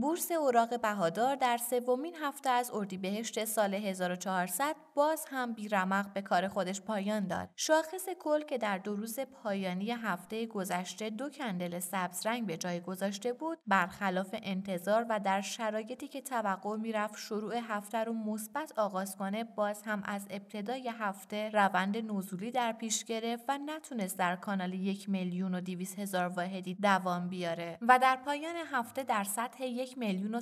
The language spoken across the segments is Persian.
بورس اوراق بهادار در سومین هفته از اردیبهشت سال 1400 باز هم بیرمق به کار خودش پایان داد. شاخص کل که در دو روز پایانی هفته گذشته دو کندل سبز رنگ به جای گذاشته بود، برخلاف انتظار و در شرایطی که توقع می‌رفت شروع هفته رو مثبت آغاز کنه، باز هم از ابتدای هفته روند نزولی در پیش گرفت و نتونست در کانال یک میلیون و هزار واحدی دوام بیاره و در پایان هفته در سطح میلیون و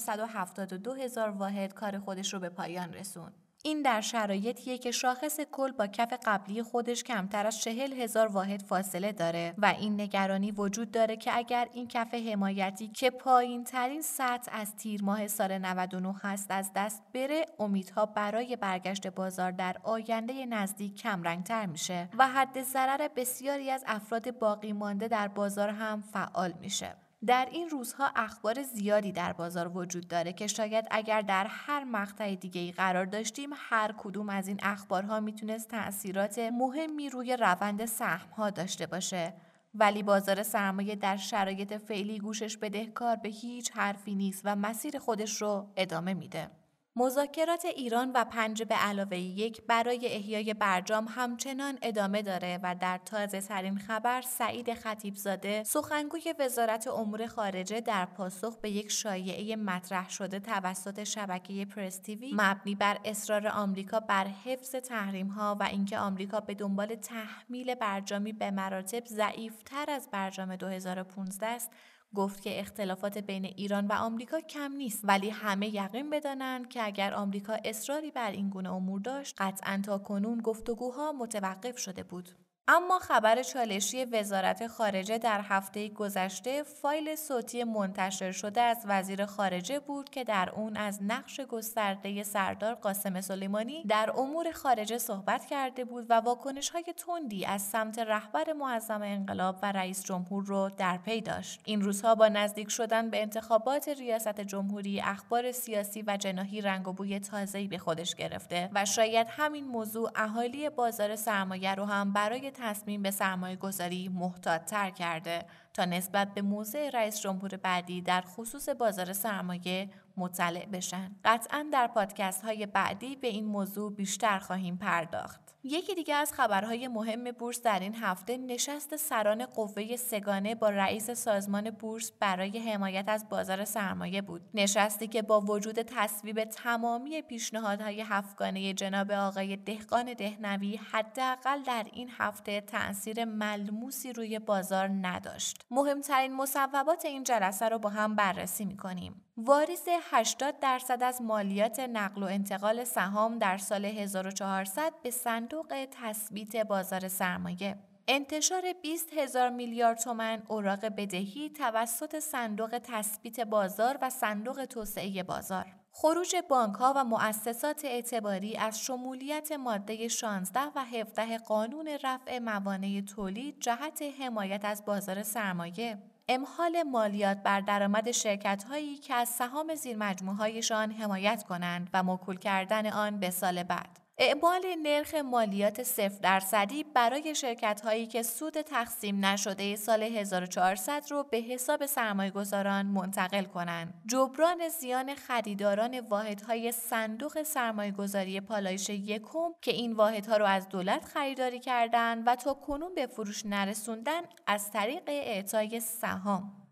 دو هزار واحد کار خودش رو به پایان رسوند. این در شرایطیه که شاخص کل با کف قبلی خودش کمتر از چهل هزار واحد فاصله داره و این نگرانی وجود داره که اگر این کف حمایتی که پایین ترین سطح از تیر ماه سال 99 هست از دست بره امیدها برای برگشت بازار در آینده نزدیک کمرنگتر میشه و حد ضرر بسیاری از افراد باقی مانده در بازار هم فعال میشه. در این روزها اخبار زیادی در بازار وجود داره که شاید اگر در هر مقطع دیگه ای قرار داشتیم هر کدوم از این اخبارها می‌تونست تاثیرات مهمی روی روند سهم ها داشته باشه ولی بازار سرمایه در شرایط فعلی گوشش بدهکار به هیچ حرفی نیست و مسیر خودش رو ادامه میده. مذاکرات ایران و پنج به علاوه یک برای احیای برجام همچنان ادامه داره و در تازه ترین خبر سعید خطیبزاده سخنگوی وزارت امور خارجه در پاسخ به یک شایعه مطرح شده توسط شبکه پرس تیوی مبنی بر اصرار آمریکا بر حفظ تحریم ها و اینکه آمریکا به دنبال تحمیل برجامی به مراتب ضعیفتر از برجام 2015 است گفت که اختلافات بین ایران و آمریکا کم نیست ولی همه یقین بدانند که اگر آمریکا اصراری بر این گونه امور داشت قطعا تا کنون گفتگوها متوقف شده بود. اما خبر چالشی وزارت خارجه در هفته گذشته فایل صوتی منتشر شده از وزیر خارجه بود که در اون از نقش گسترده سردار قاسم سلیمانی در امور خارجه صحبت کرده بود و واکنش های تندی از سمت رهبر معظم انقلاب و رئیس جمهور رو در پی داشت. این روزها با نزدیک شدن به انتخابات ریاست جمهوری اخبار سیاسی و جناهی رنگ و بوی تازه‌ای به خودش گرفته و شاید همین موضوع اهالی بازار سرمایه رو هم برای تصمیم به سرمایه گذاری محتاط تر کرده تا نسبت به موضع رئیس جمهور بعدی در خصوص بازار سرمایه مطلع بشن. قطعا در پادکست های بعدی به این موضوع بیشتر خواهیم پرداخت. یکی دیگه از خبرهای مهم بورس در این هفته نشست سران قوه سگانه با رئیس سازمان بورس برای حمایت از بازار سرمایه بود. نشستی که با وجود تصویب تمامی پیشنهادهای هفتگانه جناب آقای دهقان دهنوی حداقل در این هفته تاثیر ملموسی روی بازار نداشت. مهمترین مصوبات این جلسه رو با هم بررسی می‌کنیم. واریز 80 درصد از مالیات نقل و انتقال سهام در سال 1400 به صندوق تثبیت بازار سرمایه. انتشار 20 هزار میلیارد تومن اوراق بدهی توسط صندوق تثبیت بازار و صندوق توسعه بازار. خروج بانک ها و مؤسسات اعتباری از شمولیت ماده 16 و 17 قانون رفع موانع تولید جهت حمایت از بازار سرمایه. امحال مالیات بر درآمد شرکت هایی که از سهام زیر هایشان حمایت کنند و موکول کردن آن به سال بعد. اعمال نرخ مالیات صفر درصدی برای شرکت هایی که سود تقسیم نشده سال 1400 رو به حساب سرمایه گذاران منتقل کنند. جبران زیان خریداران واحدهای صندوق سرمایه گذاری پالایش یکم که این واحدها رو از دولت خریداری کردند و تا کنون به فروش نرسوندن از طریق اعطای سهام.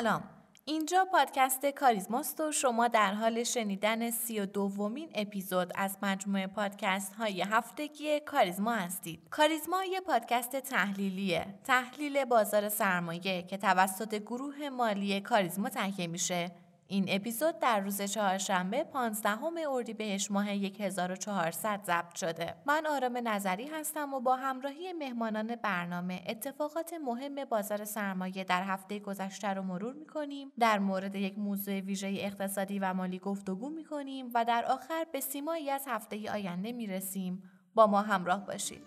سلام اینجا پادکست کاریزماست و شما در حال شنیدن سی و دومین اپیزود از مجموعه پادکست های هفتگی کاریزما هستید. کاریزما یه پادکست تحلیلیه. تحلیل بازار سرمایه که توسط گروه مالی کاریزما تهیه میشه این اپیزود در روز چهارشنبه 15 اردیبهشت ماه 1400 ضبط شده. من آرام نظری هستم و با همراهی مهمانان برنامه اتفاقات مهم بازار سرمایه در هفته گذشته رو مرور می‌کنیم. در مورد یک موضوع ویژه اقتصادی و مالی گفتگو می‌کنیم و در آخر به سیمایی از هفته آینده می‌رسیم. با ما همراه باشید.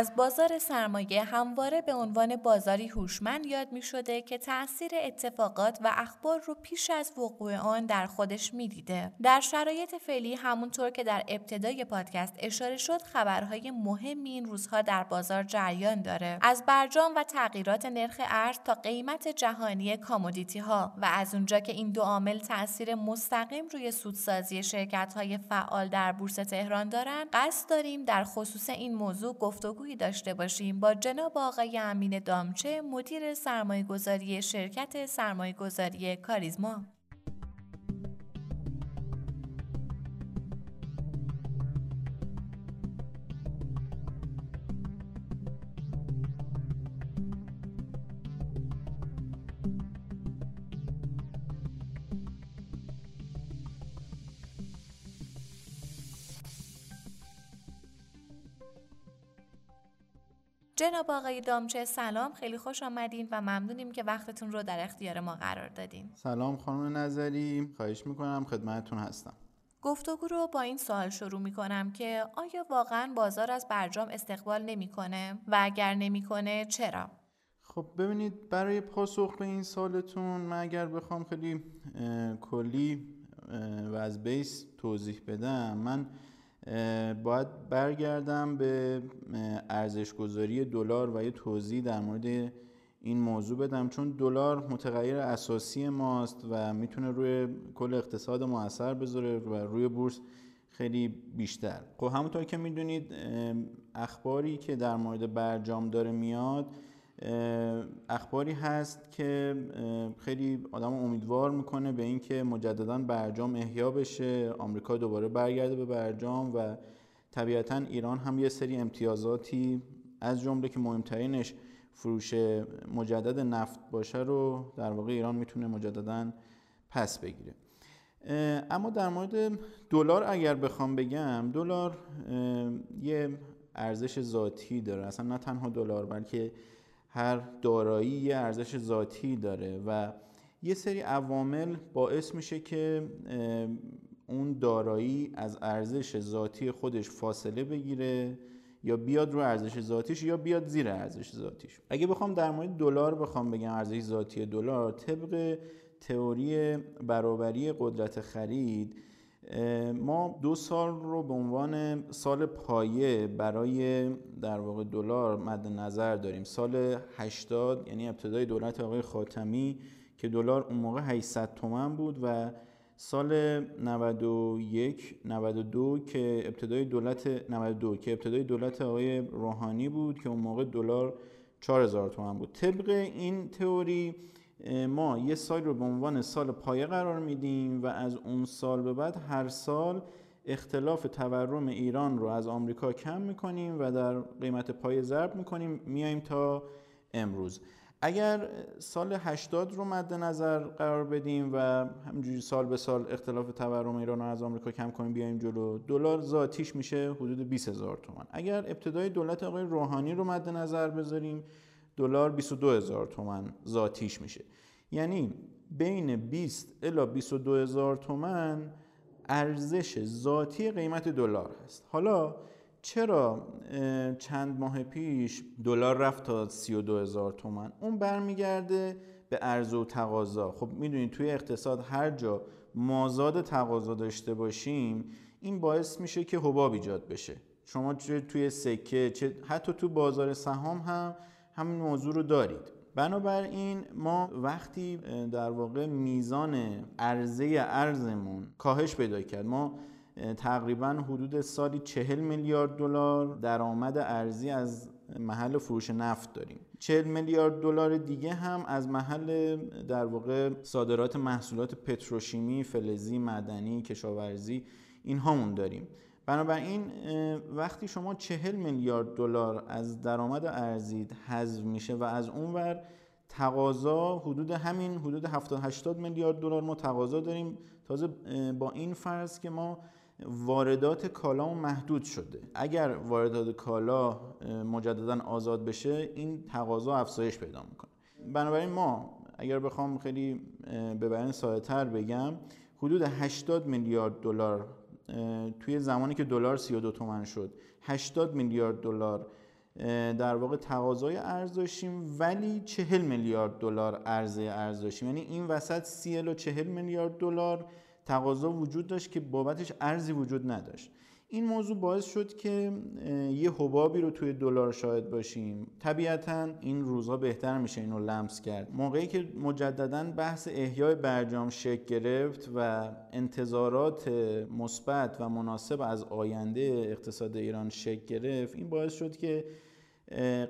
از بازار سرمایه همواره به عنوان بازاری هوشمند یاد می شده که تاثیر اتفاقات و اخبار رو پیش از وقوع آن در خودش می‌دیده. در شرایط فعلی همونطور که در ابتدای پادکست اشاره شد خبرهای مهمی این روزها در بازار جریان داره. از برجام و تغییرات نرخ ارز تا قیمت جهانی کامودیتی ها و از اونجا که این دو عامل تاثیر مستقیم روی سودسازی شرکت های فعال در بورس تهران دارند قصد داریم در خصوص این موضوع گفتگویی داشته باشیم. با جناب آقای امین دامچه مدیر سرمایه گذاری شرکت سرمایه گذاری کاریزما. جناب آقای دامچه سلام. خیلی خوش آمدین و ممنونیم که وقتتون رو در اختیار ما قرار دادین. سلام خانم نظری. خواهش می‌کنم خدمتتون هستم. گفتگو رو با این سوال شروع می کنم که آیا واقعا بازار از برجام استقبال نمی‌کنه؟ و اگر نمی‌کنه چرا؟ خب ببینید برای پاسخ به این سالتون من اگر بخوام خیلی کلی و از بیس توضیح بدم من باید برگردم به ارزش گذاری دلار و یه توضیح در مورد این موضوع بدم. چون دلار متغیر اساسی ماست و می‌تونه روی کل اقتصاد ما اثر بذاره و روی بورس خیلی بیشتر. خب همونطور که می‌دونید اخباری که در مورد برجام داره میاد اخباری هست که خیلی آدم امیدوار می‌کنه به اینکه مجددا برجام احیا بشه. آمریکا دوباره برگرده به برجام و طبیعتا ایران هم یه سری امتیازاتی از جمله که مهمترینش فروش مجدد نفت باشه رو در واقع ایران می‌تونه مجددا پس بگیره. اما در مورد دلار اگر بخوام بگم دلار یه ارزش ذاتی داره. اصلا نه تنها دلار بلکه هر دارایی ارزش ذاتی داره و یه سری عوامل باعث میشه که اون دارایی از ارزش ذاتی خودش فاصله بگیره یا بیاد رو ارزش ذاتیش یا بیاد زیر ارزش ذاتیش. اگه بخوام در مورد دلار بخوام بگم ارزش ذاتی دلار طبق تئوری برابری قدرت خرید ما دو سال رو به عنوان سال پایه برای در واقع دلار مد نظر داریم. سال 80 یعنی ابتدای دولت آقای خاتمی که دلار اون موقع 800 تومن بود و سال 91 92 که ابتدای دولت 92 که ابتدای دولت آقای روحانی بود که اون موقع دلار 4000 تومن بود. طبق این تئوری ما یه سال رو به عنوان سال پایه قرار میدیم و از اون سال به بعد هر سال اختلاف تورم ایران رو از آمریکا کم می‌کنیم و در قیمت پایه ضرب می‌کنیم میایم تا امروز. اگر سال 80 رو مد نظر قرار بدیم و همینجوری سال به سال اختلاف تورم ایران رو از آمریکا کم کنیم بیایم جلو دلار ذاتیش میشه حدود 20 هزار تومان. اگر ابتدای دولت آقای روحانی رو مد نظر بذاریم دلار 22 هزار تومن ذاتیش میشه. یعنی بین 20 الا 22 هزار تومن ارزش ذاتی قیمت دلار هست. حالا چرا چند ماه پیش دلار رفت تا 32 هزار تومن؟ اون برمیگرده به عرضه و تقاضا. خب می‌دونید توی اقتصاد هر جا مازاد تقاضا داشته باشیم این باعث میشه که حباب ایجاد بشه. شما چه توی سکه چه حتی تو بازار سهام هم همین موضوع رو دارید. بنابراین ما وقتی در واقع میزان عرضه ارزمون کاهش پیدا کرد. ما تقریبا حدود سالی چهل میلیارد دلار درآمد ارزی از محل فروش نفت داریم. 40 میلیارد دلار دیگه هم از محل در واقع صادرات محصولات پتروشیمی، فلزی، معدنی، کشاورزی اینهامون داریم. بنابراین وقتی شما چهل میلیارد دلار از درآمد ارزید حذف میشه و از اونور تقاضا حدود همین حدود 70 80 میلیارد دلار ما تقاضا داریم تازه با این فرض که ما واردات کالا محدود شده. اگر واردات کالا مجددا آزاد بشه این تقاضا افزایش پیدا می‌کنه. بنابراین ما اگر بخوام خیلی به بیان ساده بگم حدود 80 میلیارد دلار توی زمانی که دلار 32 تومن شد. 80 میلیارد دلار در واقع تقاضای ارز داشتیم ولی چهل میلیارد دلار عرضه ارز داشتیم یعنی این وسط سی و چهل میلیارد دلار تقاضا وجود داشت که بابتش ارزی وجود نداشت. این موضوع باعث شد که یه حبابی رو توی دلار شاهد باشیم. طبیعتا این روزها بهتر میشه اینو لمس کرد. موقعی که مجددا بحث احیای برجام شکل گرفت و انتظارات مثبت و مناسب از آینده اقتصاد ایران شکل گرفت این باعث شد که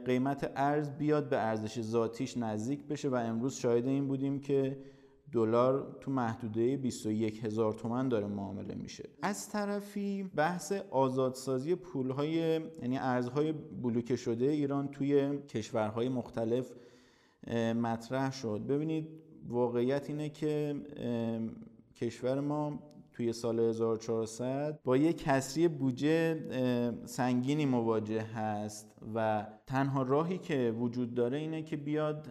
قیمت ارز بیاد به ارزش ذاتیش نزدیک بشه و امروز شاهد این بودیم که دلار تو محدوده 21 هزار تومن داره معامله میشه. از طرفی بحث آزادسازی پولهای یعنی ارزهای بلوکه شده ایران توی کشورهای مختلف مطرح شد. ببینید واقعیت اینه که کشور ما توی سال 1400 با یک کسری بودجه سنگینی مواجه هست و تنها راهی که وجود داره اینه که بیاد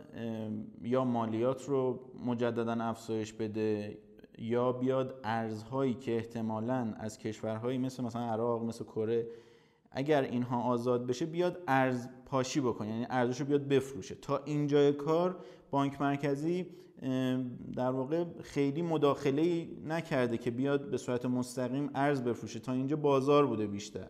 یا مالیات رو مجددا افزایش بده یا بیاد ارزهایی که احتمالا از کشورهایی مثل مثلا عراق مثل کره اگر اینها آزاد بشه بیاد ارز پاشی بکنه یعنی ارزش رو بیاد بفروشه. تا اینجای کار بانک مرکزی در واقع خیلی مداخله نکرده که بیاد به صورت مستقیم ارز بفروشه. تا اینجا بازار بوده بیشتر.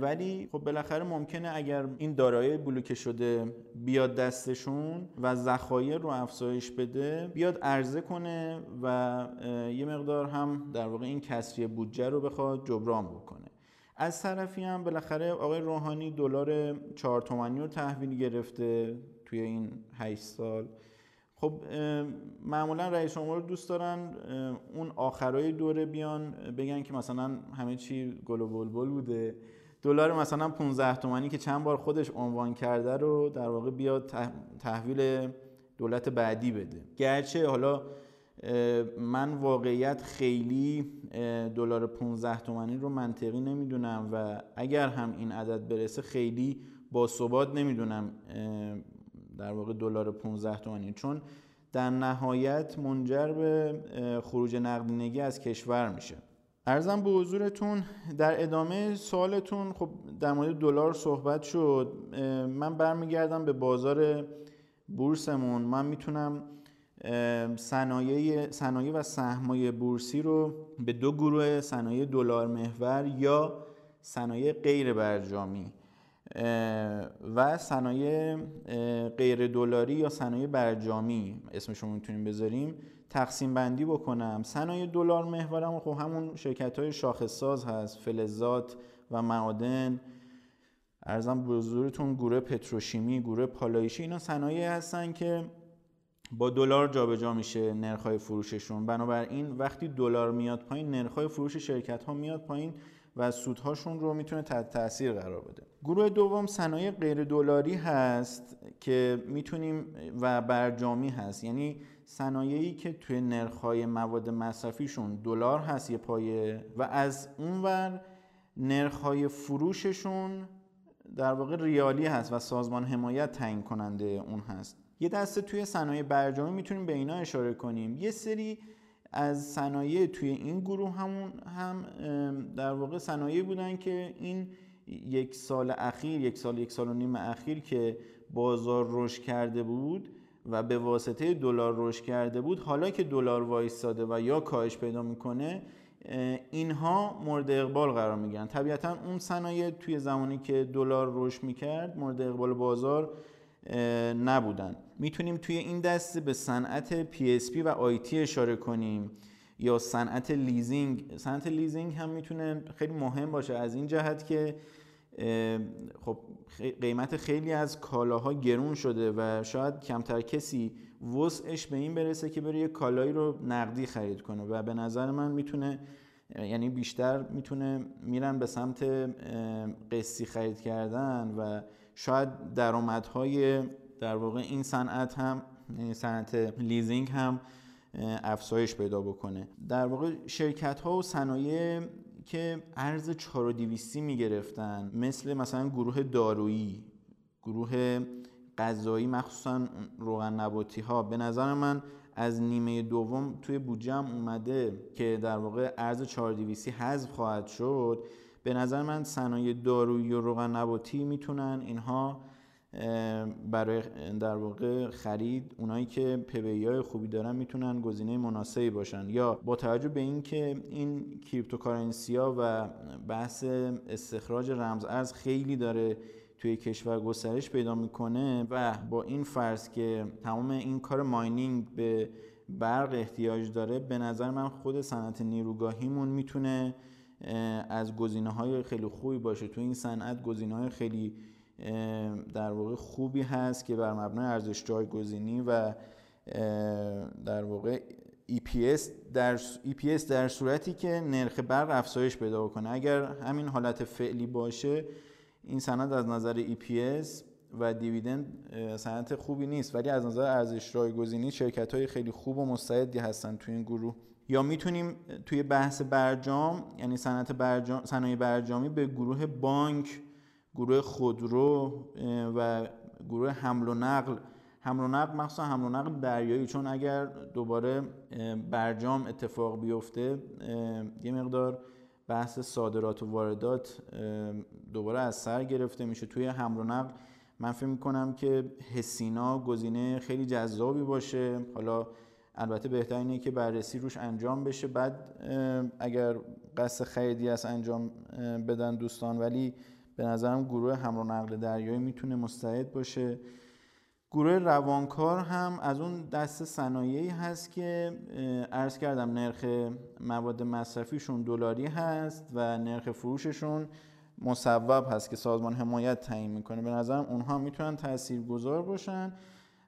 ولی خب بالاخره ممکنه اگر این دارایی بلوکه شده بیاد دستشون و ذخایر رو افزایش بده بیاد عرضه کنه و یه مقدار هم در واقع این کسری بودجه رو بخواد جبران بکنه. از طرفی هم بالاخره آقای روحانی دلار 4 تومانی رو تحویل گرفته. توی این 8 سال. خب معمولا رئیس جمهور دوست دارن. اون آخرای دوره بیان بگن که مثلا همه چی گل و بلبل بوده. دلار مثلا 15 تومانی که چند بار خودش عنوان کرده رو در واقع بیاد تحویل دولت بعدی بده. گرچه حالا من واقعیت خیلی دلار 15 تومانی رو منطقی نمی‌دونم و اگر هم این عدد برسه خیلی با ثبات نمی‌دونم در واقع دلار 15 تومانی. چون در نهایت منجر به خروج نقدینگی از کشور میشه. ارزم به حضورتون در ادامه سوالتون خب در مورد دلار صحبت شد. من برمیگردم به بازار بورسمون. من می‌تونم صنایع صنایع و سهمای بورسی رو به دو گروه صنایع دلار محور یا صنایع غیر برجامی و صنایع غیر دلاری یا صنایع برجامی اسمش رو می‌تونیم بذاریم تقسیم بندی بکنم. صنایع دلار محورم خب همون شرکت های شاخص ساز هست فلزات و معادن. ارزم حضورتون گروه پتروشیمی گروه پالایشی اینا صنایعی هستن که با دلار جابجا میشه نرخ‌های فروششون. بنابراین وقتی دلار میاد پایین نرخ‌های فروش شرکت ها میاد پایین. و سودهاشون رو می‌تونه تحت تاثیر قرار بده. گروه دوم صنایع غیر دلاری هست که می‌تونیم و برجامی هست. یعنی صنایعی که توی نرخ‌های مواد مصرفیشون دلار هست یه پایه و از اونور نرخ‌های فروششون در واقع ریالی هست و سازمان حمایت تعیین کننده اون هست. یه دسته توی صنایع برجامی می‌تونیم به اینا اشاره کنیم. یه سری از صنایع توی این گروه همون هم در واقع صنایع بودن که این یک سال اخیر یک سال یک سال و نیم اخیر که بازار رشد کرده بود و به واسطه دلار رشد کرده بود حالا که دلار وایستاده و یا کاهش پیدا می‌کنه اینها مورد اقبال قرار می‌گیرن. طبیعتا اون صنایع توی زمانی که دلار رشد می‌کرد مورد اقبال بازار نبودن. می‌تونیم توی این دسته به صنعت PSP و IT اشاره کنیم یا صنعت لیزینگ. صنعت لیزینگ هم می‌تونه خیلی مهم باشه. از این جهت که خب قیمت خیلی از کالاها گرون شده و شاید کمتر کسی وسعش به این برسه که بره یه کالایی رو نقدی خرید کنه و به نظر من می‌تونه یعنی بیشتر می‌تونه میرن به سمت قصی خرید کردن و شاید درآمدهای در واقع این صنعت هم یعنی صنعت لیزینگ هم افزایش پیدا بکنه. در واقع شرکت ها و صنایع که ارز 4200 می‌گرفتن مثل مثلا گروه دارویی گروه غذایی مخصوصا روغن نباتی ها به نظر من از نیمه دوم توی بودجه اومده که در واقع ارز 4200 حذف خواهد شد. به نظر من صنایع دارویی و روغن نباتی می‌تونن اینها برای در واقع خرید اونایی که P/E های خوبی دارن می‌تونن گزینه مناسبی باشن. یا با توجه به اینکه این cryptocurrency ها و بحث استخراج رمز ارز خیلی داره توی کشور گسترش پیدا می‌کنه و با این فرض که تمام این کار mining به برق احتیاج داره به نظر من خود صنعت نیروگاهیمون می‌تونه از گزینه های خیلی خوبی باشه. تو این صنعت گزینه های خیلی در واقع خوبی هست که بر مبنای ارزش جایگزینی و در واقع EPS در EPS در صورتی که نرخ برق افزایش پیدا کنه. اگر همین حالت فعلی باشه این سند از نظر EPS و دیویدند سند خوبی نیست. ولی از نظر ارزش جایگزینی شرکت های خیلی خوب و مستعدی هستن توی این گروه. یا می‌تونیم توی بحث برجام یعنی صنعت برجام صنایع برجامی به گروه بانک گروه خودرو و گروه حمل و نقل. حمل و نقل مخصوصا حمل و نقل دریایی. چون اگر دوباره برجام اتفاق بیفته یه مقدار بحث صادرات و واردات دوباره از سر گرفته میشه. توی حمل و نقل من فکر می‌کنم که حسینا گزینه خیلی جذابی باشه. حالا البته بهتر اینه که بررسی روش انجام بشه. بعد اگر قصد خریدی از انجام بدن دوستان ولی به نظرم گروه حمل و نقل دریایی می‌تونه مستعد باشه. گروه روانکار هم از اون دست صنایعی هست که عرض کردم نرخ مواد مصرفیشون دلاری هست و نرخ فروششون مصوب هست که سازمان حمایت تعیین می‌کنه. به نظرم اونها می‌تونن تاثیرگذار باشن.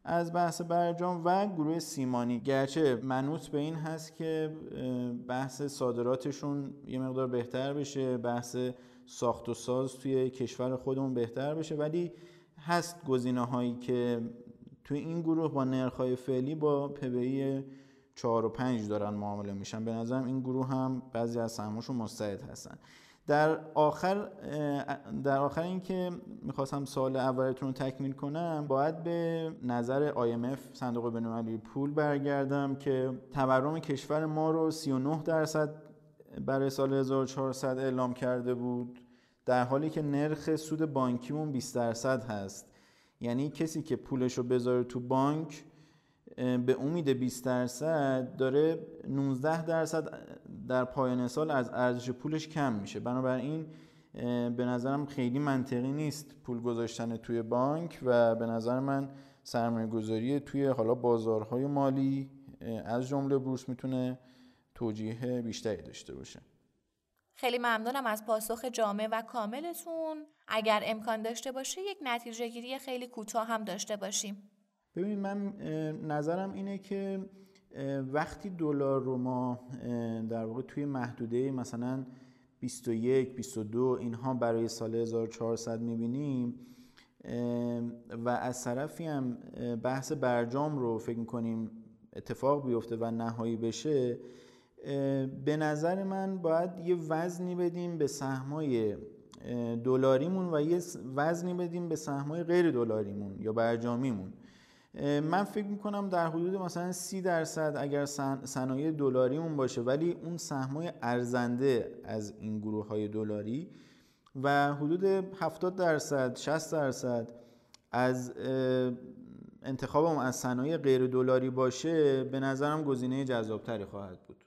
از بحث برجام و گروه سیمانی. گرچه منوط به این هست که بحث صادراتشون یه مقدار بهتر بشه بحث ساخت و ساز توی کشور خودمون بهتر بشه ولی هست گزینه هایی که توی این گروه با نرخ های فعلی با پبی 4 و 5 دارن معامله میشن. به نظرم این گروه هم بعضی از سهمشون مستعد هستن. در آخر در آخر اینکه می‌خواستم سال اولتون رو تکمیل کنم باید به نظر IMF صندوق بین‌المللی پول برگردم که تورم کشور ما رو 39 درصد برای سال 1400 اعلام کرده بود در حالی که نرخ سود بانکیمون 20 درصد هست. یعنی کسی که پولش رو بذاره تو بانک به امید 20 درصد داره 19 درصد در پایان سال از ارزش پولش کم میشه. بنابراین به نظرم خیلی منطقی نیست پول گذاشتن توی بانک و به نظر من سرمایه گذاری توی حالا بازارهای مالی از جمله بورس می‌تونه توجیه بیشتری داشته باشه. خیلی ممنونم از پاسخ جامع و کاملتون. اگر امکان داشته باشه یک نتیجه گیری خیلی کوتاه هم داشته باشیم. ببینید من نظرم اینه که وقتی دلار رو ما در واقع توی محدوده مثلا 21 22 اینها برای سال 1400 می‌بینیم و از طرفی هم بحث برجام رو فکر می‌کنیم اتفاق بیفته و نهایی بشه به نظر من باید یه وزنی بدیم به سهمای دلاریمون و یه وزنی بدیم به سهمای غیر دلاریمون یا برجامیمون. من فکر می‌کنم در حدود مثلا سی درصد اگر صنایع دلاریمون باشه ولی اون سهمای ارزنده از این گروه های دلاری و حدود 70 درصد 60 درصد از انتخابم از صنایع غیر دلاری باشه به نظرم گزینه جذابتری خواهد بود.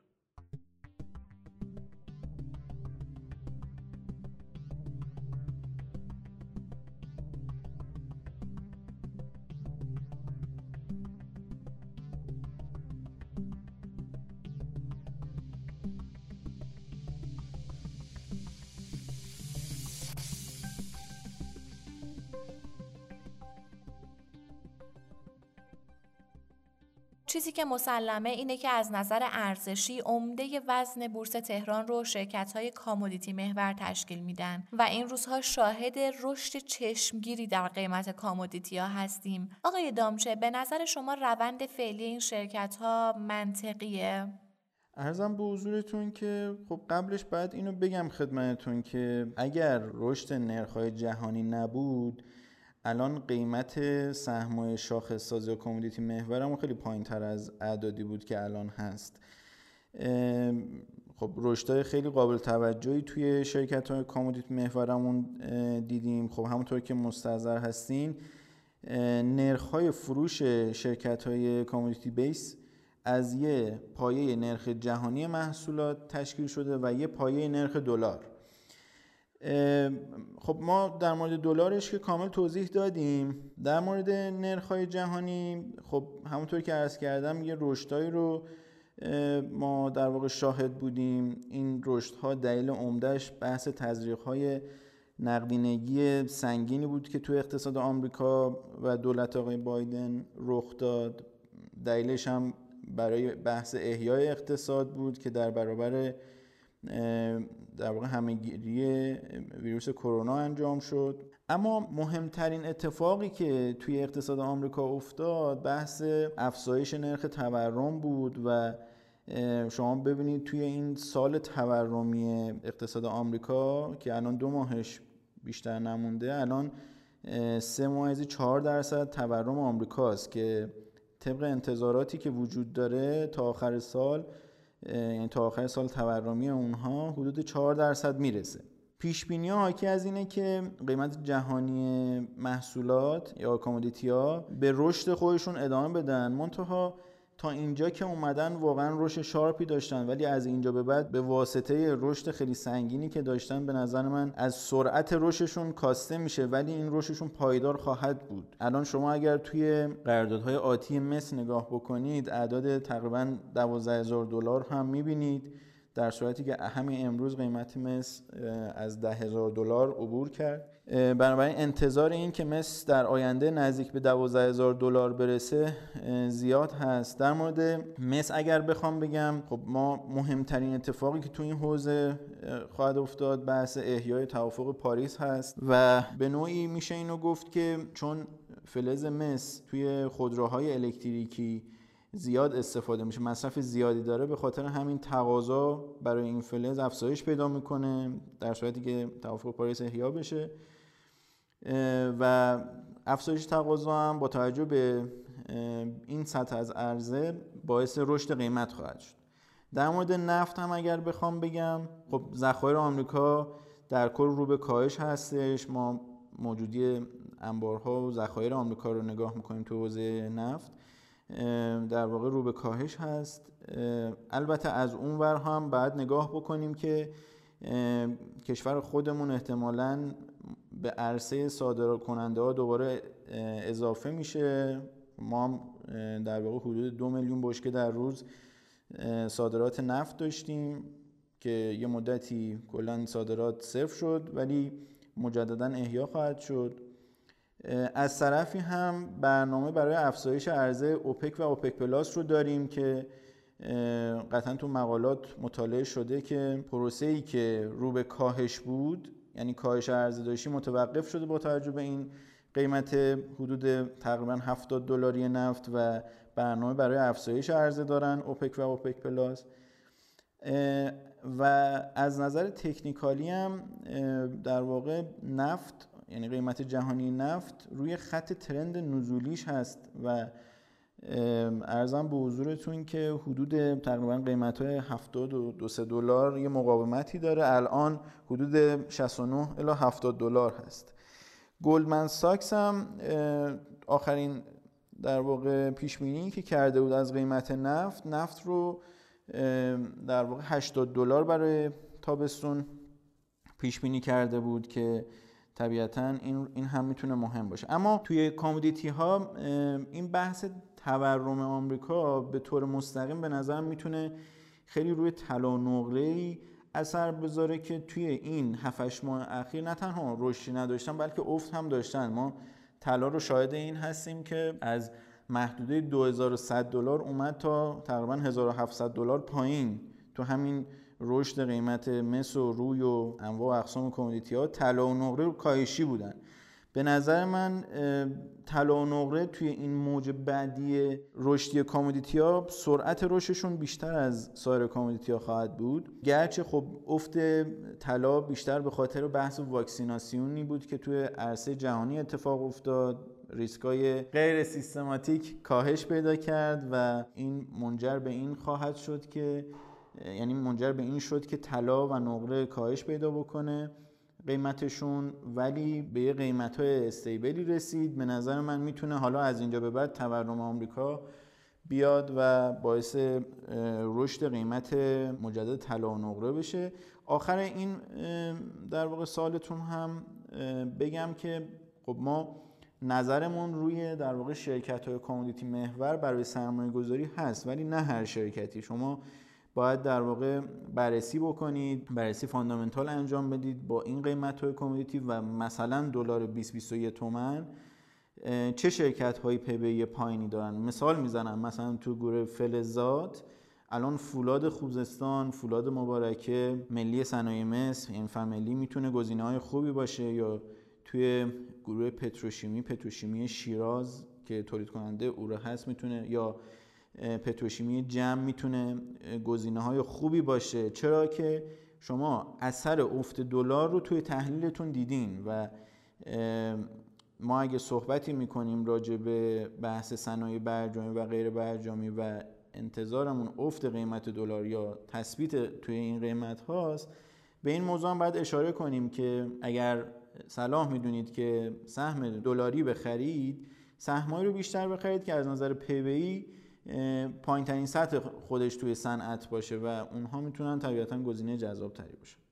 که مسلمه اینه که از نظر ارزشی عمده وزن بورس تهران رو شرکت های کامودیتی محور تشکیل میدن و این روزها شاهد رشد چشمگیری در قیمت کامودیتی ها هستیم. آقای دامچه به نظر شما روند فعلی این شرکت ها منطقیه؟ ارزم به حضورتون که خب قبلش باید اینو بگم خدمتتون که اگر رشد نرخ‌های جهانی نبود الان قیمت سهم شاخص ساز و commodity محورمون خیلی پایین تر از اعدادی بود که الان هست. خب رشدهای خیلی قابل توجهی توی شرکت های commodity محورمون دیدیم. خب همونطور که مستحضر هستین نرخ های فروش شرکت های commodity base از یه پایه نرخ جهانی محصولات تشکیل شده و یه پایه نرخ دلار. خب ما در مورد دلارش که کامل توضیح دادیم. در مورد نرخ های جهانی خب همونطور که عرض کردم یه رشدهایی رو ما در واقع شاهد بودیم. این رشد ها دلیل عمدهش بحث تزریق های نقدینگی سنگینی بود که تو اقتصاد آمریکا و دولت آقای بایدن رخ داد. دلیلش هم برای بحث احیای اقتصاد بود که در برابر در واقع همهگیری ویروس کرونا انجام شد. اما مهمترین اتفاقی که توی اقتصاد آمریکا افتاد بحث افزایش نرخ تورم بود و شما ببینید توی این سال تورمی اقتصاد آمریکا که الان دو ماهش بیشتر نمونده الان سه ممیز چهار درصد تورم آمریکاست که طبق انتظاراتی که وجود داره تا آخر سال یعنی تا آخر سال تورمی اونها حدود 4 درصد می‌رسه. پیش بینی ها حاکی از اینه که قیمت جهانی محصولات یا commodity ها به رشد خودشون ادامه بدن. منتها تا اینجا که اومدن واقعا رشد sharp ی داشتن ولی از اینجا به بعد به واسطه رشد خیلی سنگینی که داشتن به نظر من از سرعت رشدشون کاسته میشه ولی این رشدشون پایدار خواهد بود. الان شما اگر توی قراردادهای آتی مس نگاه بکنید اعداد تقریبا 12000 دلار هم می‌بینید در صورتی که همین امروز قیمت مس از ده هزار دلار عبور کرد. بنابراین انتظار این که مس در آینده نزدیک به دوازده هزار دلار برسه زیاد هست. در مورد مس اگر بخوام بگم خب ما مهمترین اتفاقی که تو این حوزه خواهد افتاد بحث احیای توافق پاریس هست و به نوعی میشه اینو گفت که چون فلز مس توی خودروهای الکتریکی زیاد استفاده میشه مصرف زیادی داره به خاطر همین تقاضا برای این فلز افزایش پیدا می‌کنه در صورتی که توافق پاریس احیا بشه. و افزایش تقاضا هم با توجه به این سطح از عرضه باعث رشد قیمت خواهد شد. در مورد نفت هم اگر بخوام بگم خب ذخایر آمریکا در کل رو به کاهش هستش. ما موجودی انبارها و ذخایر آمریکا رو نگاه می‌کنیم تو حوزه نفت. در واقع رو به کاهش هست. البته از اون ور هم بعد نگاه بکنیم که کشور خودمون احتمالاً به عرصه صادرات کننده ها دوباره اضافه میشه. ما در واقع حدود دو میلیون بشکه در روز صادرات نفت داشتیم که یه مدتی کلا صادرات صفر شد ولی مجددا احیا خواهد شد. از طرفی هم برنامه برای افزایش عرضه اوپک و اوپک پلاس رو داریم که قطعا تو مقالات مطالعه شده که پروسه ای که رو به کاهش بود یعنی کاهش عرضه داشتی متوقف شده با توجه به این قیمت حدود تقریبا 70 دلاری نفت و برنامه برای افزایش عرضه دارن اوپک و اوپک پلاس. و از نظر تکنیکالی هم در واقع نفت یعنی قیمت جهانی نفت روی خط ترند نزولیش هست و ارزم به حضورتون که حدود تقریبا قیمت های 70 و 2 دلار یه مقاومتی داره. الان حدود 69 الی 70 دلار هست. گلدمن ساکس هم آخرین در واقع پیش که کرده بود از قیمت نفت نفت رو در واقع 80 دلار برای تابستون پیش بینی کرده بود که طبیعتا این این هم می‌تونه مهم باشه. اما توی کامودیتی ها این بحث تورم آمریکا به طور مستقیم به نظر می‌تونه خیلی روی طلا نقره اثر بذاره که توی این 7 ماه اخیر نه تنها رشدی نداشتن بلکه افت هم داشتن. ما طلا رو شاهد این هستیم که از محدوده 2100 دلار اومد تا تقریبا 1700 دلار پایین. تو همین رشد قیمت مس و روی و انواع اقسام commodity ها طلا و نقره کاهشی بودن. به نظر من طلا و نقره توی این موج بعدی رشدی commodity ها سرعت رشدشون بیشتر از سایر کامودیتی ها خواهد بود. گرچه خب افت طلا بیشتر به خاطر بحث واکسیناسیونی بود که توی عرصه جهانی اتفاق افتاد. ریسکای غیر سیستماتیک کاهش پیدا کرد و این منجر به این خواهد شد که یعنی منجر به این شد که طلا و نقره کاهش پیدا بکنه قیمتشون ولی به یه قیمت های استیبلی رسید. به نظر من می‌تونه حالا از اینجا به بعد تورم آمریکا بیاد و باعث رشد قیمت مجدد طلا و نقره بشه. آخر این در واقع سالتون هم بگم که خب ما نظرمون روی در واقع شرکت های کامودیتی محور برای سرمایه گذاری هست ولی نه هر شرکتی. شما باید در واقع بررسی بکنید بررسی fundamental انجام بدید با این قیمت های commodity و مثلا دلار 2021 تومن چه شرکت هایی P/E پایینی دارن؟ مثال می‌زنم مثلا تو گروه فلزات الان فولاد خوزستان فولاد مبارکه ملی صنایع مس ایران فملی می‌تونه گزینه های خوبی باشه یا توی گروه پتروشیمی پتروشیمی شیراز که تولید کننده اوره هست می‌تونه یا پتروشیمی جمع می‌تونه گزینه های خوبی باشه. چرا که شما اثر افت دلار رو توی تحلیلتون دیدین و ما اگه صحبتی می‌کنیم راجع به بحث صنایع برجامی و غیر برجامی و انتظارمون افت قیمت دلار یا تثبیت توی این قیمت هاست به این موضوع هم باید اشاره کنیم که اگر صلاح می‌دونید که سهم دلاری بخرید سهمایی رو بیشتر بخرید که از نظر پی پایین ترین سطح خودش توی صنعت باشه و اونها می‌تونن طبیعتا گزینه جذاب تری باشه.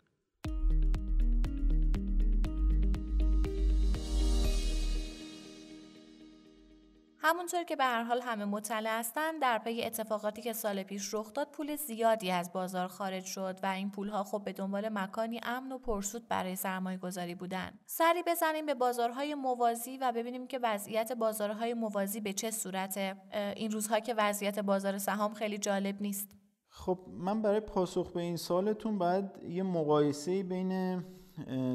همونطور که به هر حال همه مطلع هستن در پی اتفاقاتی که سال پیش رخ داد پول زیادی از بازار خارج شد و این پولها خب به دنبال مکانی امن و پرسود برای سرمایه گذاری بودن. سری بزنیم به بازارهای موازی و ببینیم که وضعیت بازارهای موازی به چه صورته. این روزها که وضعیت بازار سهام خیلی جالب نیست. خب من برای پاسخ به این سالتون باید یه مقایسه بین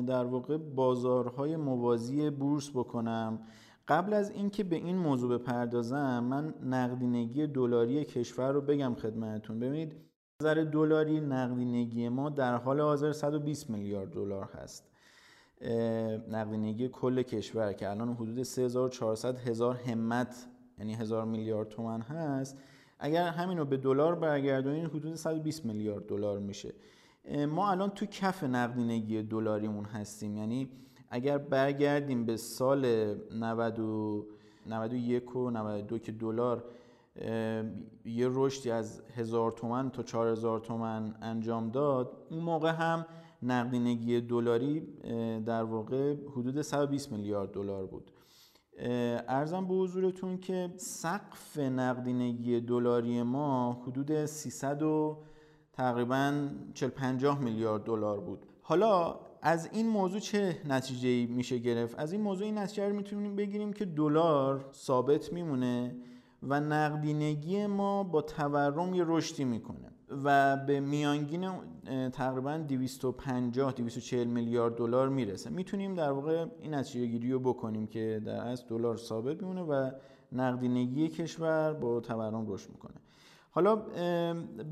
در واقع بازارهای موازی بورس بکنم قبل از اینکه به این موضوع بپردازم من نقدینگی دلاری کشور رو بگم خدمتتون. ببینید نظر دلاری نقدینگی ما در حال حاضر 120 میلیارد دلار هست. نقدینگی کل کشور که الان حدود 3400 هزار همت یعنی هزار میلیارد تومن هست. اگر همین رو به دلار برگردونید حدود 120 میلیارد دلار میشه. ما الان تو کف نقدینگی دلاریمون هستیم. یعنی اگر برگردیم به سال 91 و 92 که دلار یه رشدی از هزار تومن تا چهار هزار تومن انجام داد اون موقع هم نقدینگی دلاری در واقع حدود 120 میلیارد دلار بود. ارزم به حضورتون که سقف نقدینگی دلاری ما حدود 300 و تقریبا 40 50 میلیارد دلار بود. حالا از این موضوع چه نتیجه میشه گرفت؟ از این موضوع این نتیجه رو می‌تونیم بگیریم که دلار ثابت میمونه و نقدینگی ما با تورم یه رشدی می‌کنه و به میانگین تقریبا 250 240 میلیارد دلار می‌رسه. می‌تونیم در واقع این نتیجه گیری رو بکنیم که در اصل دلار ثابت میمونه و نقدینگی کشور با تورم رشد می‌کنه. حالا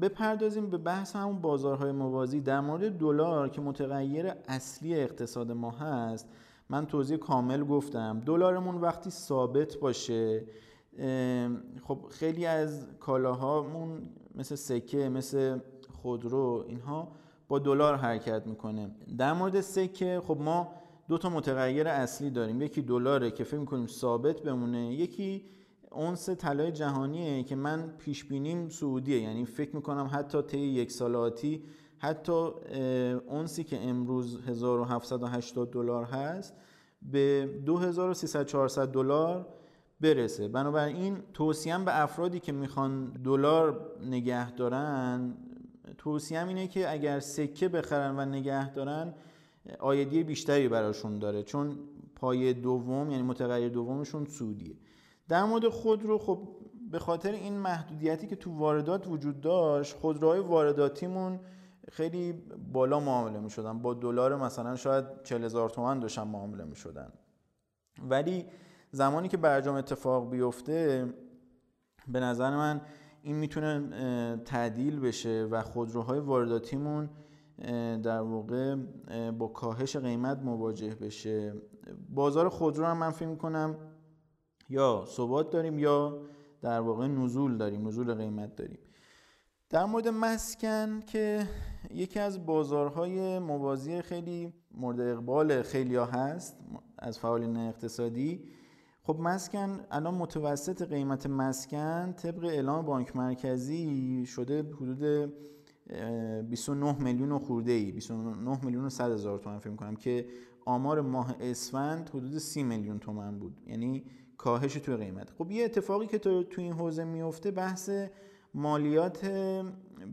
بپردازیم به بحث همون بازارهای موازی. در مورد دلار که متغیر اصلی اقتصاد ما هست من توضیح کامل گفتم. دلارمون وقتی ثابت باشه خب خیلی از کالاهامون مثل سکه مثل خودرو اینها با دلار حرکت می‌کنه. در مورد سکه خب ما دو تا متغیر اصلی داریم. یکی دلاره که فکر می‌کنیم ثابت بمونه یکی اونس طلای جهانیه که من پیش بینیم سعودیه. یعنی فکر می‌کنم حتی طی یک سال آتی حتی اونسی که امروز 1780 دلار هست به 2300 400 دلار برسه. بنابراین توصیم به افرادی که می‌خوان دلار نگه دارن توصیم اینه که اگر سکه بخرن و نگه دارن آیدی بیشتری براشون داره. چون پای دوم یعنی متغیر دومشون سودیه در مورد خودرو خب به خاطر این محدودیتی که تو واردات وجود داشت خودروهای وارداتیمون خیلی بالا معامله می شدن با دلار مثلا شاید 40 هزار تومن داشتن معامله می شدن ولی زمانی که برجام اتفاق بیفته به نظر من این می‌تونه تعدیل بشه و خودروهای وارداتیمون در واقع با کاهش قیمت مواجه بشه. بازار خودرو هم من فکر می‌کنم یا ثبات داریم یا در واقع نزول داریم نزول قیمت داریم. در مورد مسکن که یکی از بازارهای موازی خیلی مورد اقبال خیلی ها هست از فعالین اقتصادی. خب مسکن الان متوسط قیمت مسکن طبق اعلام بانک مرکزی شده حدود 29 میلیون و خورده ای 29 میلیون و 100 هزار تومن فکر کنم که آمار ماه اسفند حدود 30 میلیون تومن بود. یعنی کاهش توی قیمت. خب یه اتفاقی که تو, تو این حوزه میفته بحث مالیات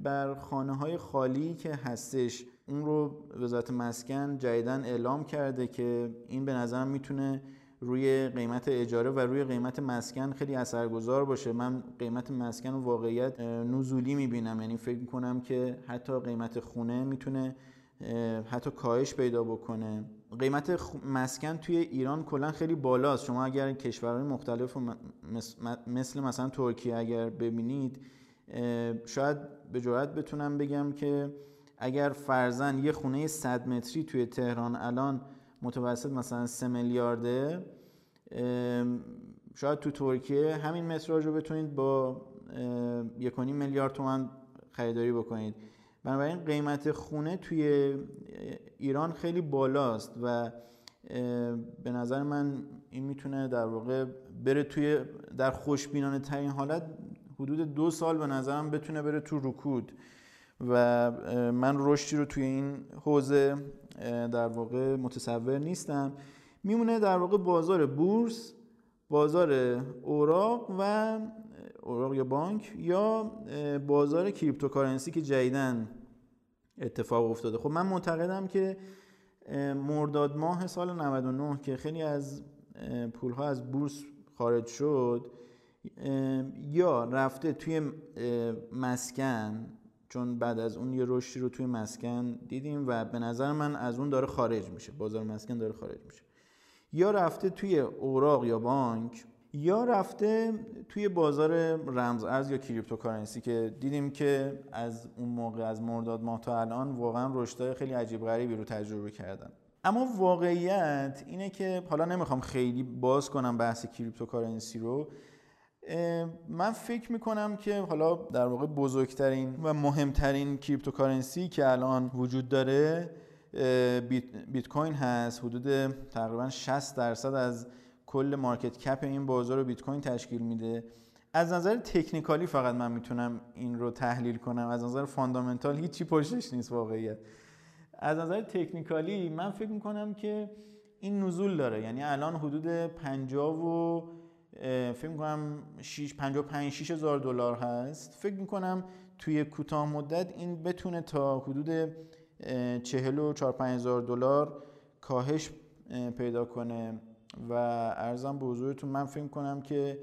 بر خانه های خالی که هستش. اون رو وزارت مسکن جدیدن اعلام کرده که این به نظرم می‌تونه روی قیمت اجاره و روی قیمت مسکن خیلی اثرگذار باشه. من قیمت مسکن و واقعیت نزولی می‌بینم. یعنی فکر کنم که حتی قیمت خونه می‌تونه حتی کاهش پیدا بکنه. قیمت مسکن توی ایران کلا خیلی بالاست. شما اگر کشورهای مختلف مثل مثلا ترکیه اگر ببینید شاید به جرات بتونم بگم که اگر فرزن یه خونه 100 متری توی تهران الان متوسط مثلا 3 میلیارده شاید تو ترکیه همین متراژ رو بتونید با 1.5 میلیارد تومن خریداری بکنید. بنابراین قیمت خونه توی ایران خیلی بالاست و به نظر من این می‌تونه در واقع بره توی در خوشبینانه ترین حالت حدود دو سال به نظرم بتونه بره تو رکود و من رشدی رو توی این حوزه در واقع متصور نیستم. میمونه در واقع بازار بورس بازار اوراق و اوراق یا بانک یا بازار کریپتوکارنسی که جدیدن اتفاق افتاده. خب من معتقدم که مرداد ماه سال 99 که خیلی از پولها از بورس خارج شد یا رفته توی مسکن چون بعد از اون یه رشدی رو توی مسکن دیدیم و به نظر من از اون داره خارج میشه. بازار مسکن داره خارج میشه. یا رفته توی اوراق یا بانک یا رفته توی بازار رمز ارز یا cryptocurrency که دیدیم که از اون موقع از مرداد ماه تا الان واقعا رشدهای خیلی عجیب غریبی رو تجربه کردن. اما واقعیت اینه که حالا نمی‌خوام خیلی باز کنم بحث cryptocurrency رو من فکر می‌کنم که حالا در واقع بزرگترین و مهمترین cryptocurrency که الان وجود داره بیت کوین هست. حدود تقریبا 60 درصد از کل market cap این بازار رو بیت کوین تشکیل میده. از نظر technical ی فقط من می‌تونم این رو تحلیل کنم. از نظر fundamental هیچی پشتش نیست واقعیت. از نظر technical ی من فکر می‌کنم که این نزول داره. یعنی الان حدود 50 و فکر می‌کنم 55 6 هزار دلار هست. فکر می‌کنم توی کوتاه مدت این بتونه تا حدود 40 و 4 هزار دلار کاهش پیدا کنه. و ارزم به حضورتون من فکر کنم که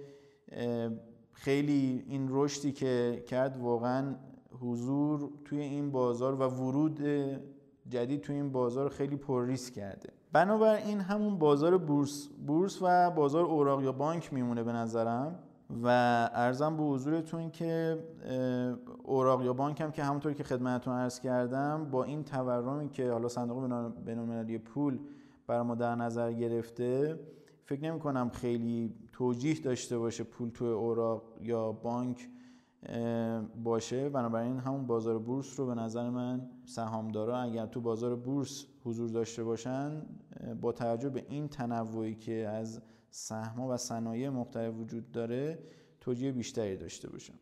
خیلی این رشدی که کرد واقعا حضور توی این بازار و ورود جدید توی این بازار خیلی پر ریسک کرده. بنابراین همون بازار بورس بورس و بازار اوراق یا بانک میمونه به نظرم و ارزم به حضورتون که اوراق یا بانک هم که همونطور که خدمتتون عرض کردم با این تورمی که حالا صندوق بین‌المللی پول بر ما در نظر گرفته فکر نمی کنم خیلی توجیه داشته باشه پول تو اوراق یا بانک باشه. بنابراین همون بازار بورس رو به نظر من سهامدارا اگر تو بازار بورس حضور داشته باشن با توجه به این تنوعی که از سهم‌ها و صنایع مختلف وجود داره توجیه بیشتری داشته باشن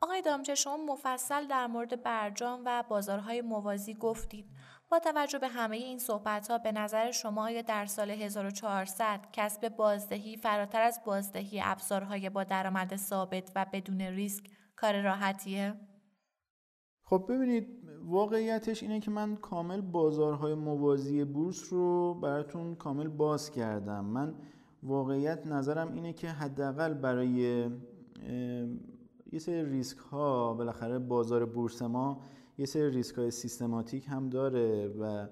آقای دامچه شما مفصل در مورد برجام و بازارهای موازی گفتید. با توجه به همه این صحبت ها به نظر شما آیا در سال 1400 کسب بازدهی فراتر از بازدهی ابزارهای با درآمد ثابت و بدون ریسک کار راحتیه؟ خب ببینید واقعیتش اینه که من کامل بازارهای موازی بورس رو براتون کامل باز کردم من واقعیت نظرم اینه که حداقل برای یه سری ریسک ها بالاخره بازار بورس ما یه سری ریسک های سیستماتیک هم داره و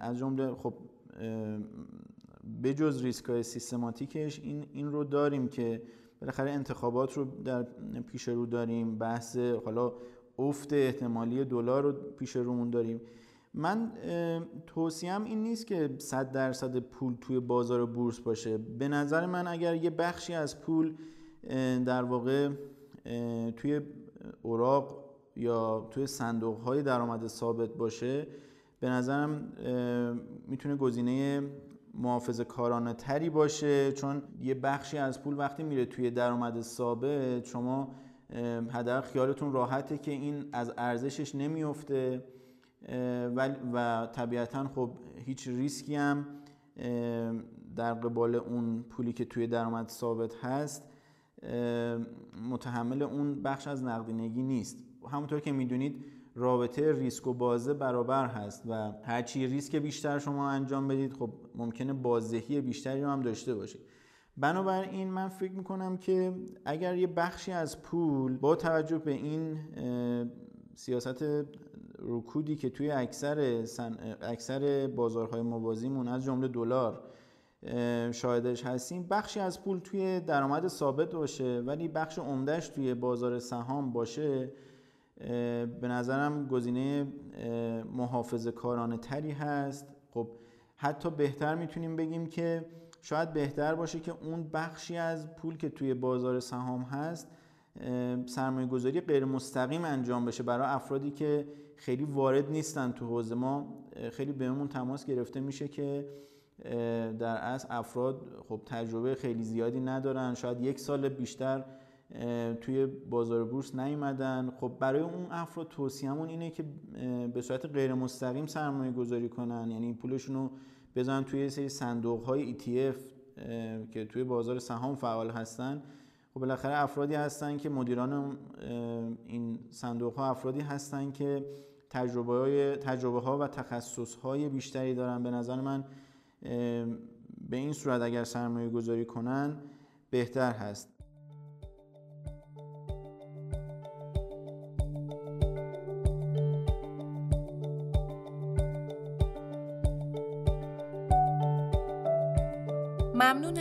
از جمله خب بجز ریسک های سیستماتیکش این, این رو داریم که بالاخره انتخابات رو در پیش رو داریم بحث حالا افت احتمالی دلار رو پیش رومون داریم. من توصیم این نیست که 100 درصد پول توی بازار بورس باشه. به نظر من اگر یه بخشی از پول در واقع توی اوراق یا توی صندوق های درآمد ثابت باشه به نظرم می‌تونه گزینه محافظ کارانه تری باشه. چون یه بخشی از پول وقتی میره توی درآمد ثابت شما حداقل خیالتون راحته که این از ارزشش نمیفته و طبیعتا خب هیچ ریسکی هم در قبال اون پولی که توی درآمد ثابت هست متحمل اون بخش از نقدینگی نیست. همونطور که می‌دونید رابطه ریسک و بازه برابر هست و هرچی ریسک بیشتر شما انجام بدید خب ممکنه بازدهی بیشتری هم داشته باشید. بنابراین من فکر می‌کنم که اگر یه بخشی از پول با توجه به این سیاست رکودی که توی اکثر, اکثر بازارهای موازیمون از جمله دلار شاهدش هستیم بخشی از پول توی درآمد ثابت باشه ولی بخش عمدهش توی بازار سهام باشه به نظرم گزینه محافظ کارانه تری هست. خب حتی بهتر می‌تونیم بگیم که شاید بهتر باشه که اون بخشی از پول که توی بازار سهام هست سرمایه گذاری غیر مستقیم انجام بشه برای افرادی که خیلی وارد نیستن تو حوزه. ما خیلی بهمون تماس گرفته میشه که در اصل افراد خب تجربه خیلی زیادی ندارن. شاید یک سال بیشتر توی بازار بورس نیومدن. خب برای اون افراد توصیه‌مون اینه که به صورت غیر مستقیم سرمایه گذاری کنن. یعنی پولشون رو بزنن توی سری صندوق های ETF که توی بازار سهام فعال هستن. خب بالاخره افرادی هستن که مدیران این صندوق ها افرادی هستن که تجربه, تجربه ها و تخصص های بیشتری دارن. به نظر من به این صورت اگر سرمایه گذاری کنن بهتر هست.